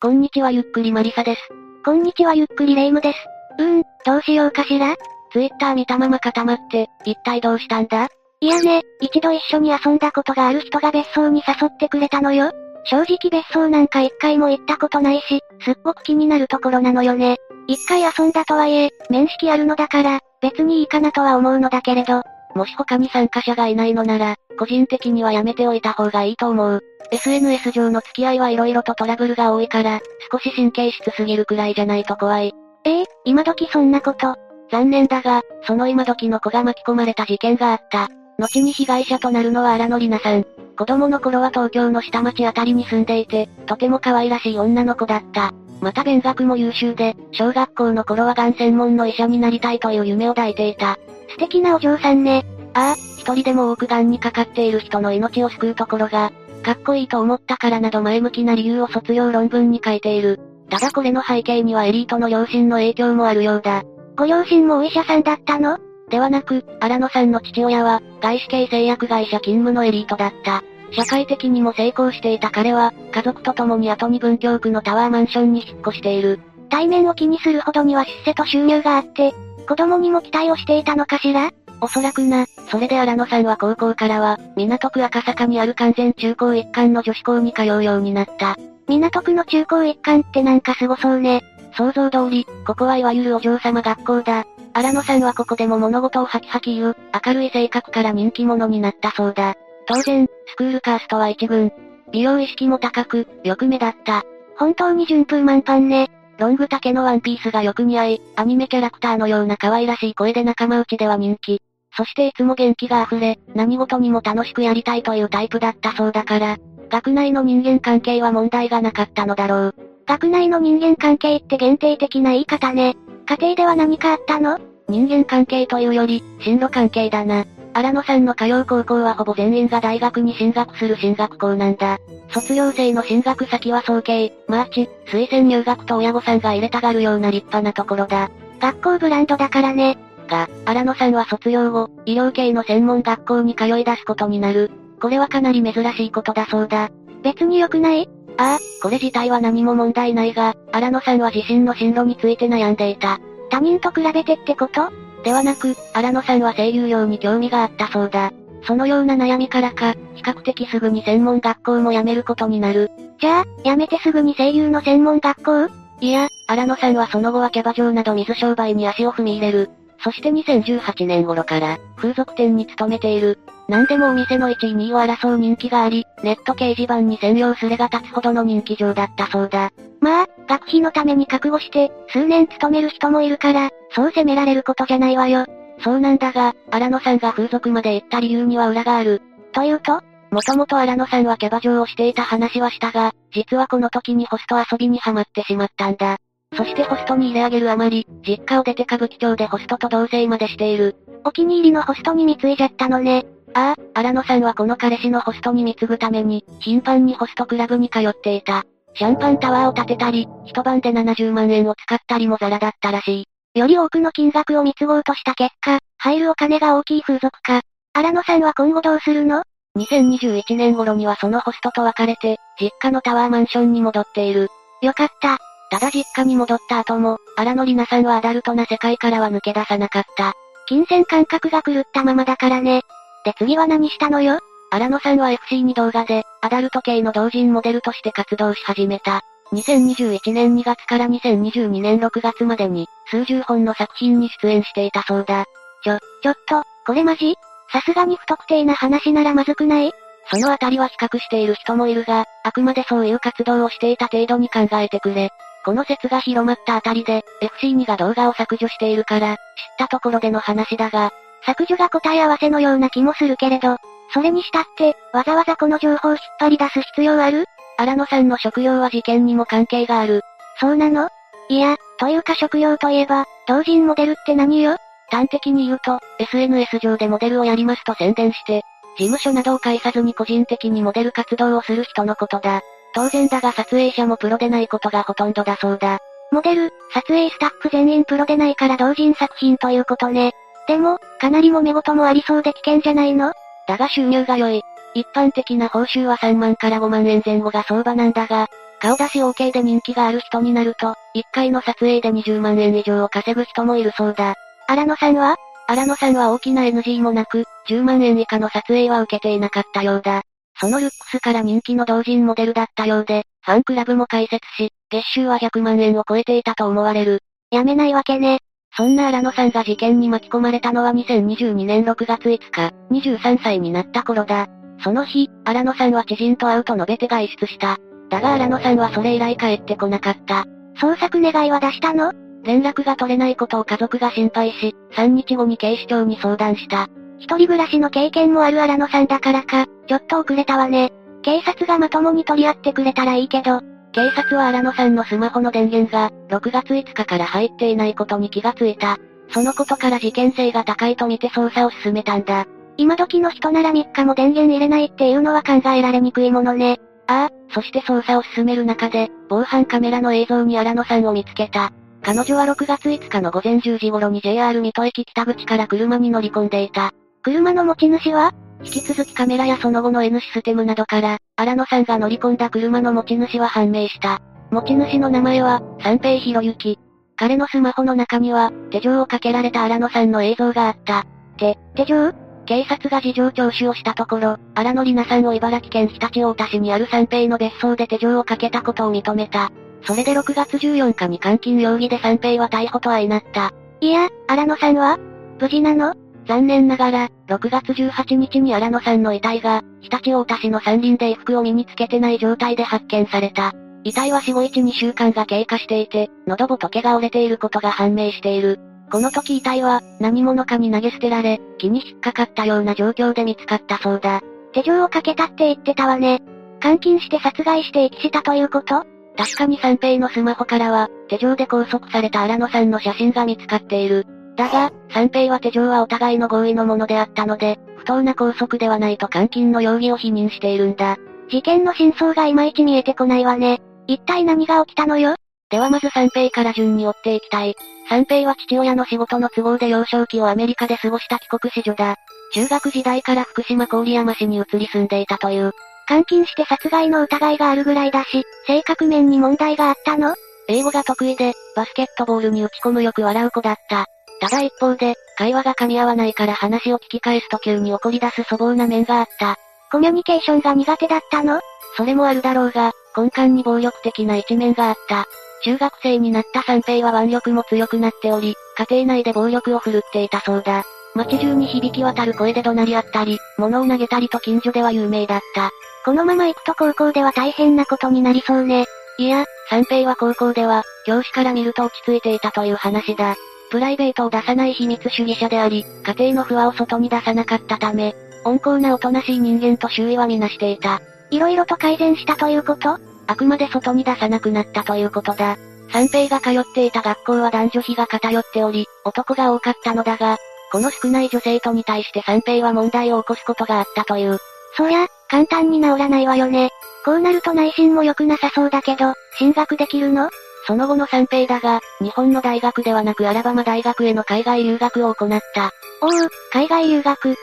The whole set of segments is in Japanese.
こんにちはゆっくりマリサです。こんにちはゆっくりレイムです。うーん、どうしようかしら？ツイッター見たまま固まって、一体どうしたんだ？いやね、一度一緒に遊んだことがある人が別荘に誘ってくれたのよ。正直別荘なんか一回も行ったことないし、すっごく気になるところなのよね。一回遊んだとはいえ、面識あるのだから、別にいいかなとは思うのだけれど、もし他に参加者がいないのなら、個人的にはやめておいた方がいいと思う。SNS 上の付き合いは色々とトラブルが多いから、少し神経質すぎるくらいじゃないと怖い。ええー、今時そんなこと。残念だが、その今時の子が巻き込まれた事件があった。後に被害者となるのは荒野里奈さん。子供の頃は東京の下町あたりに住んでいて、とても可愛らしい女の子だった。また勉学も優秀で、小学校の頃はがん専門の医者になりたいという夢を抱いていた。素敵なお嬢さんね。ああ、一人でも多く癌にかかっている人の命を救うところが、かっこいいと思ったからなど前向きな理由を卒業論文に書いている。ただこれの背景にはエリートの両親の影響もあるようだ。ご両親もお医者さんだったの？ではなく、荒野さんの父親は、外資系製薬会社勤務のエリートだった。社会的にも成功していた彼は、家族と共に後に文京区のタワーマンションに引っ越している。対面を気にするほどには出世と収入があって、子供にも期待をしていたのかしら？おそらくな、それで荒野さんは高校からは、港区赤坂にある完全中高一貫の女子校に通うようになった。港区の中高一貫ってなんかすごそうね。想像通り、ここはいわゆるお嬢様学校だ。荒野さんはここでも物事をハキハキ言う、明るい性格から人気者になったそうだ。当然、スクールカーストは一軍。美容意識も高く、よく目立った。本当に順風満帆ね。ロング丈のワンピースがよく似合い、アニメキャラクターのような可愛らしい声で仲間内では人気。そしていつも元気が溢れ、何事にも楽しくやりたいというタイプだったそうだから、学内の人間関係は問題がなかったのだろう。学内の人間関係って限定的な言い方ね。家庭では何かあったの？人間関係というより、進路関係だな。荒野さんの通う高校はほぼ全員が大学に進学する進学校なんだ。卒業生の進学先は早慶、マーチ、推薦入学と親御さんが入れたがるような立派なところだ。学校ブランドだからね。が、荒野さんは卒業後、医療系の専門学校に通い出すことになる。これはかなり珍しいことだそうだ。別に良くない？ああ、これ自体は何も問題ないが、荒野さんは自身の進路について悩んでいた。他人と比べてってこと？ではなく、荒野さんは声優用に興味があったそうだ。そのような悩みからか、比較的すぐに専門学校も辞めることになる。じゃあ、辞めてすぐに声優の専門学校？いや、荒野さんはその後はキャバ嬢など水商売に足を踏み入れる。そして2018年頃から、風俗店に勤めている。何でもお店の1位2位を争う人気があり、ネット掲示板に専用スレが立つほどの人気上だったそうだ。まあ、学費のために覚悟して、数年勤める人もいるから、そう責められることじゃないわよ。そうなんだが、荒野さんが風俗まで行った理由には裏がある。というともともと荒野さんはキャバ嬢をしていた話はしたが、実はこの時にホスト遊びにハマってしまったんだ。そしてホストに入れ上げるあまり、実家を出て歌舞伎町でホストと同棲までしている。お気に入りのホストに貢いじゃったのね。ああ、荒野さんはこの彼氏のホストに貢ぐために、頻繁にホストクラブに通っていた。シャンパンタワーを建てたり、一晩で70万円を使ったりもザラだったらしい。より多くの金額を貢ごうとした結果、入るお金が大きい風俗か。荒野さんは今後どうするの ?2021 年頃にはそのホストと別れて、実家のタワーマンションに戻っている。よかった。ただ実家に戻った後も、荒野里奈さんはアダルトな世界からは抜け出さなかった。金銭感覚が狂ったままだからね。で次は何したのよ？荒野さんは FC に動画で、アダルト系の同人モデルとして活動し始めた。2021年2月から2022年6月までに、数十本の作品に出演していたそうだ。ちょ、ちょっと、これマジ？さすがに不特定な話ならまずくない？そのあたりは比較している人もいるが、あくまでそういう活動をしていた程度に考えてくれ。この説が広まったあたりで、FC2 が動画を削除しているから、知ったところでの話だが、削除が答え合わせのような気もするけれど、それにしたって、わざわざこの情報を引っ張り出す必要ある？荒野さんの職業は事件にも関係がある。そうなの？いや、というか職業といえば、同人モデルって何よ？端的に言うと、SNS 上でモデルをやりますと宣伝して、事務所などを介さずに個人的にモデル活動をする人のことだ。当然だが撮影者もプロでないことがほとんどだそうだ。モデル、撮影スタッフ全員プロでないから同人作品ということね。でも、かなり揉め事もありそうで危険じゃないの？だが収入が良い。一般的な報酬は3万から5万円前後が相場なんだが、顔出し OK で人気がある人になると、1回の撮影で20万円以上を稼ぐ人もいるそうだ。荒野さんは？荒野さんは大きな NG もなく、10万円以下の撮影は受けていなかったようだ。そのルックスから人気の同人モデルだったようで、ファンクラブも開設し、月収は100万円を超えていたと思われる。やめないわけね。そんな荒野さんが事件に巻き込まれたのは2022年6月5日、23歳になった頃だ。その日、荒野さんは知人と会うと述べて外出した。だが荒野さんはそれ以来帰ってこなかった。捜索願いは出したの？連絡が取れないことを家族が心配し、3日後に警視庁に相談した。一人暮らしの経験もある荒野さんだからか、ちょっと遅れたわね。警察がまともに取り合ってくれたらいいけど、警察は荒野さんのスマホの電源が、6月5日から入っていないことに気がついた。そのことから事件性が高いと見て捜査を進めたんだ。今時の人なら3日も電源入れないっていうのは考えられにくいものね。ああ、そして捜査を進める中で、防犯カメラの映像に荒野さんを見つけた。彼女は6月5日の午前10時頃に JR 水戸駅北口から車に乗り込んでいた。車の持ち主は？引き続きカメラやその後の N システムなどから、荒野さんが乗り込んだ車の持ち主は判明した。持ち主の名前は、三平博之。彼のスマホの中には、手錠をかけられた荒野さんの映像があった。手、手錠？警察が事情聴取をしたところ、荒野里奈さんを茨城県常陸太田市にある三平の別荘で手錠をかけたことを認めた。それで6月14日に監禁容疑で三平は逮捕と相なった。いや、荒野さんは？無事なの？残念ながら、6月18日に荒野さんの遺体が、常陸太田市の山林で衣服を身につけてない状態で発見された。遺体は死後1、2週間が経過していて、喉仏が折れていることが判明している。この時遺体は、何者かに投げ捨てられ、木に引っかかったような状況で見つかったそうだ。手錠をかけたって言ってたわね。監禁して殺害して遺棄したということ？確かに三平のスマホからは、手錠で拘束された荒野さんの写真が見つかっている。だが、三平は手錠はお互いの合意のものであったので、不当な拘束ではないと監禁の容疑を否認しているんだ。事件の真相がいまいち見えてこないわね。一体何が起きたのよ？ではまず三平から順に追っていきたい。三平は父親の仕事の都合で幼少期をアメリカで過ごした帰国子女だ。中学時代から福島郡山市に移り住んでいたという。監禁して殺害の疑いがあるぐらいだし、性格面に問題があったの？英語が得意で、バスケットボールに打ち込むよく笑う子だった。ただ一方で、会話が噛み合わないから話を聞き返すと急に怒り出す粗暴な面があった。コミュニケーションが苦手だったの？それもあるだろうが、根幹に暴力的な一面があった。中学生になった三平は腕力も強くなっており、家庭内で暴力を振るっていたそうだ。街中に響き渡る声で怒鳴り合ったり、物を投げたりと近所では有名だった。このまま行くと高校では大変なことになりそうね。いや、三平は高校では、教師から見ると落ち着いていたという話だ。プライベートを出さない秘密主義者であり、家庭の不和を外に出さなかったため、温厚なおとなしい人間と周囲はみなしていた。色々と改善したということ？あくまで外に出さなくなったということだ。三平が通っていた学校は男女比が偏っており、男が多かったのだが、この少ない女性とに対して三平は問題を起こすことがあったという。そりゃ、簡単に治らないわよね。こうなると内心も良くなさそうだけど、進学できるの？その後の三平だが、日本の大学ではなくアラバマ大学への海外留学を行った。おお、海外留学。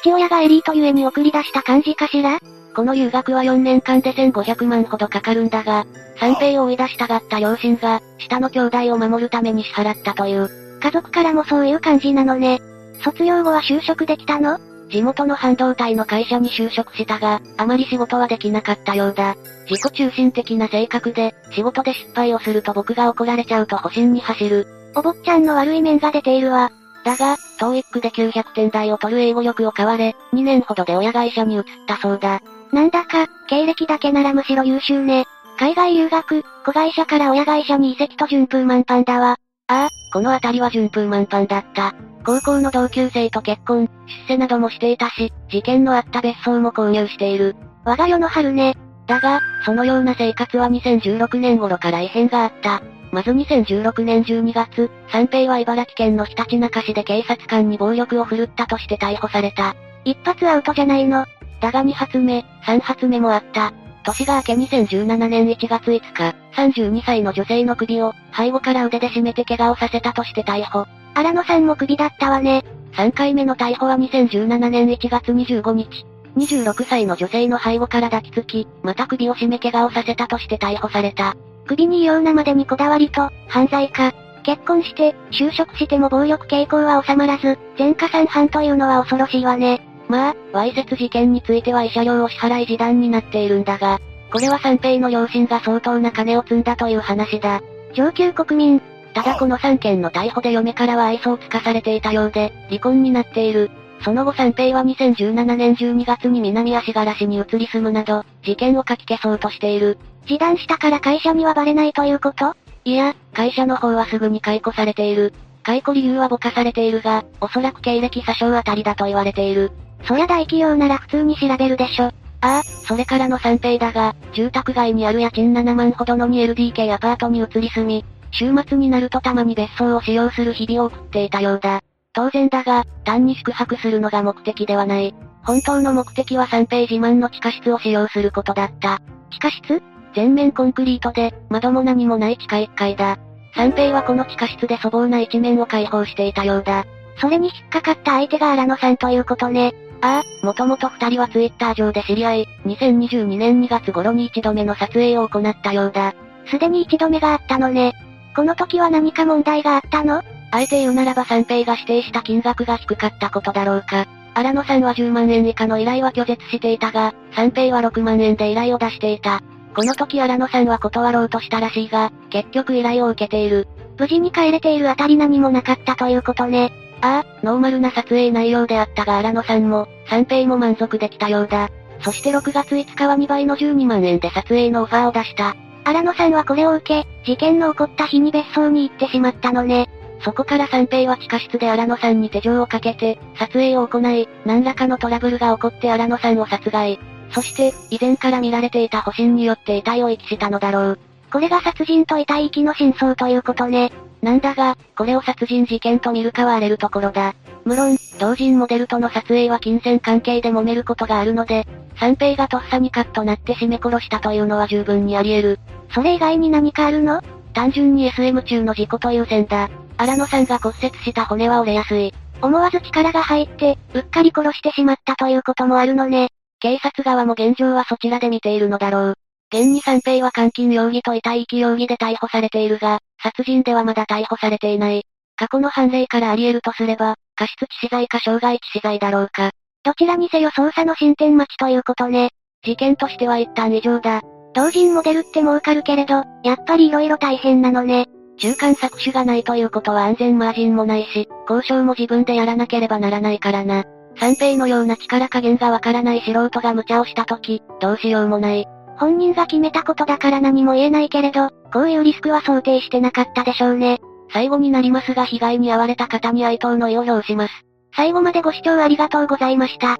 父親がエリートゆえに送り出した感じかしら？この留学は4年間で1500万ほどかかるんだが、三平を追い出したがった両親が、下の兄弟を守るために支払ったという。家族からもそういう感じなのね。卒業後は就職できたの？地元の半導体の会社に就職したが、あまり仕事はできなかったようだ。自己中心的な性格で、仕事で失敗をすると僕が怒られちゃうと保身に走る。お坊ちゃんの悪い面が出ているわ。だが、トーイックで900点台を取る英語力を買われ、2年ほどで親会社に移ったそうだ。なんだか、経歴だけならむしろ優秀ね。海外留学、子会社から親会社に移籍と順風満帆だわ。ああ、この辺りは順風満帆だった。高校の同級生と結婚、出世などもしていたし、事件のあった別荘も購入している。我が世の春ね。だが、そのような生活は2016年頃から異変があった。まず2016年12月、三平は茨城県のひたちなか市で警察官に暴力を振るったとして逮捕された。一発アウトじゃないの。だが2発目、3発目もあった。年が明け2017年1月5日、32歳の女性の首を、背後から腕で絞めて怪我をさせたとして逮捕。荒野さんも首だったわね。3回目の逮捕は2017年1月25日。26歳の女性の背後から抱きつき、また首を絞め怪我をさせたとして逮捕された。首に異様なまでにこだわりと、犯罪か。結婚して、就職しても暴力傾向は収まらず、前科三犯というのは恐ろしいわね。まあ、わいせつ事件については慰謝料を支払い示談になっているんだが、これは三平の両親が相当な金を積んだという話だ。上級国民。ただこの3件の逮捕で嫁からは愛想をつかされていたようで、離婚になっている。その後三平は2017年12月に南足柄市に移り住むなど、事件を書き消そうとしている。示談したから会社にはバレないということ？いや、会社の方はすぐに解雇されている。解雇理由はぼかされているが、おそらく経歴詐称あたりだと言われている。そりゃ大企業なら普通に調べるでしょ。ああ、それからの三平だが、住宅街にある家賃7万ほどの 2LDK アパートに移り住み、週末になるとたまに別荘を使用する日々を送っていたようだ。当然だが、単に宿泊するのが目的ではない。本当の目的は三平自慢の地下室を使用することだった。地下室？全面コンクリートで、窓も何もない地下1階だ。三平はこの地下室で粗暴な一面を解放していたようだ。それに引っかかった相手が荒野さんということね。ああ、もともと二人はツイッター上で知り合い、2022年2月頃に一度目の撮影を行ったようだ。すでに一度目があったのね。この時は何か問題があったの？あえて言うならば三平が指定した金額が低かったことだろうか。荒野さんは10万円以下の依頼は拒絶していたが、三平は6万円で依頼を出していた。この時荒野さんは断ろうとしたらしいが、結局依頼を受けている。無事に帰れているあたり何もなかったということね。ああ、ノーマルな撮影内容であったが荒野さんも、三平も満足できたようだ。そして6月5日は2倍の12万円で撮影のオファーを出した。荒野さんはこれを受け、事件の起こった日に別荘に行ってしまったのね。そこから三平は地下室で荒野さんに手錠をかけて、撮影を行い、何らかのトラブルが起こって荒野さんを殺害。そして、以前から見られていた保身によって遺体を遺棄したのだろう。これが殺人と遺体遺棄の真相ということね。なんだが、これを殺人事件と見るかは荒れるところだ。無論、同人モデルとの撮影は金銭関係で揉めることがあるので、三平がとっさにカッとなって締め殺したというのは十分にあり得る。それ以外に何かあるの？単純に SM 中の事故という線だ。荒野さんが骨折した骨は折れやすい。思わず力が入って、うっかり殺してしまったということもあるのね。警察側も現状はそちらで見ているのだろう。現に三平は監禁容疑と遺体遺棄容疑で逮捕されているが、殺人ではまだ逮捕されていない。過去の判例からあり得るとすれば、過失致死罪か傷害致死罪だろうか。どちらにせよ捜査の進展待ちということね。事件としては一旦異常だ。同人モデルって儲かるけれど、やっぱり色々大変なのね。中間搾取がないということは安全マージンもないし、交渉も自分でやらなければならないからな。三平のような力加減がわからない素人が無茶をした時、どうしようもない。本人が決めたことだから何も言えないけれど、こういうリスクは想定してなかったでしょうね。最後になりますが被害に遭われた方に哀悼の意を表します。最後までご視聴ありがとうございました。